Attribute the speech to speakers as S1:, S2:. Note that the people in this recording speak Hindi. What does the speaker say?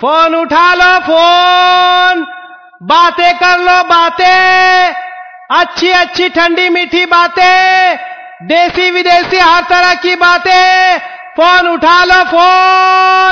S1: फ़ोन उठा लो, फ़ोन। बातें कर लो, बातें। अच्छी अच्छी, ठंडी, मीठी बातें। देसी विदेशी हर तरह की बातें। फ़ोन उठा लो, फ़ोन।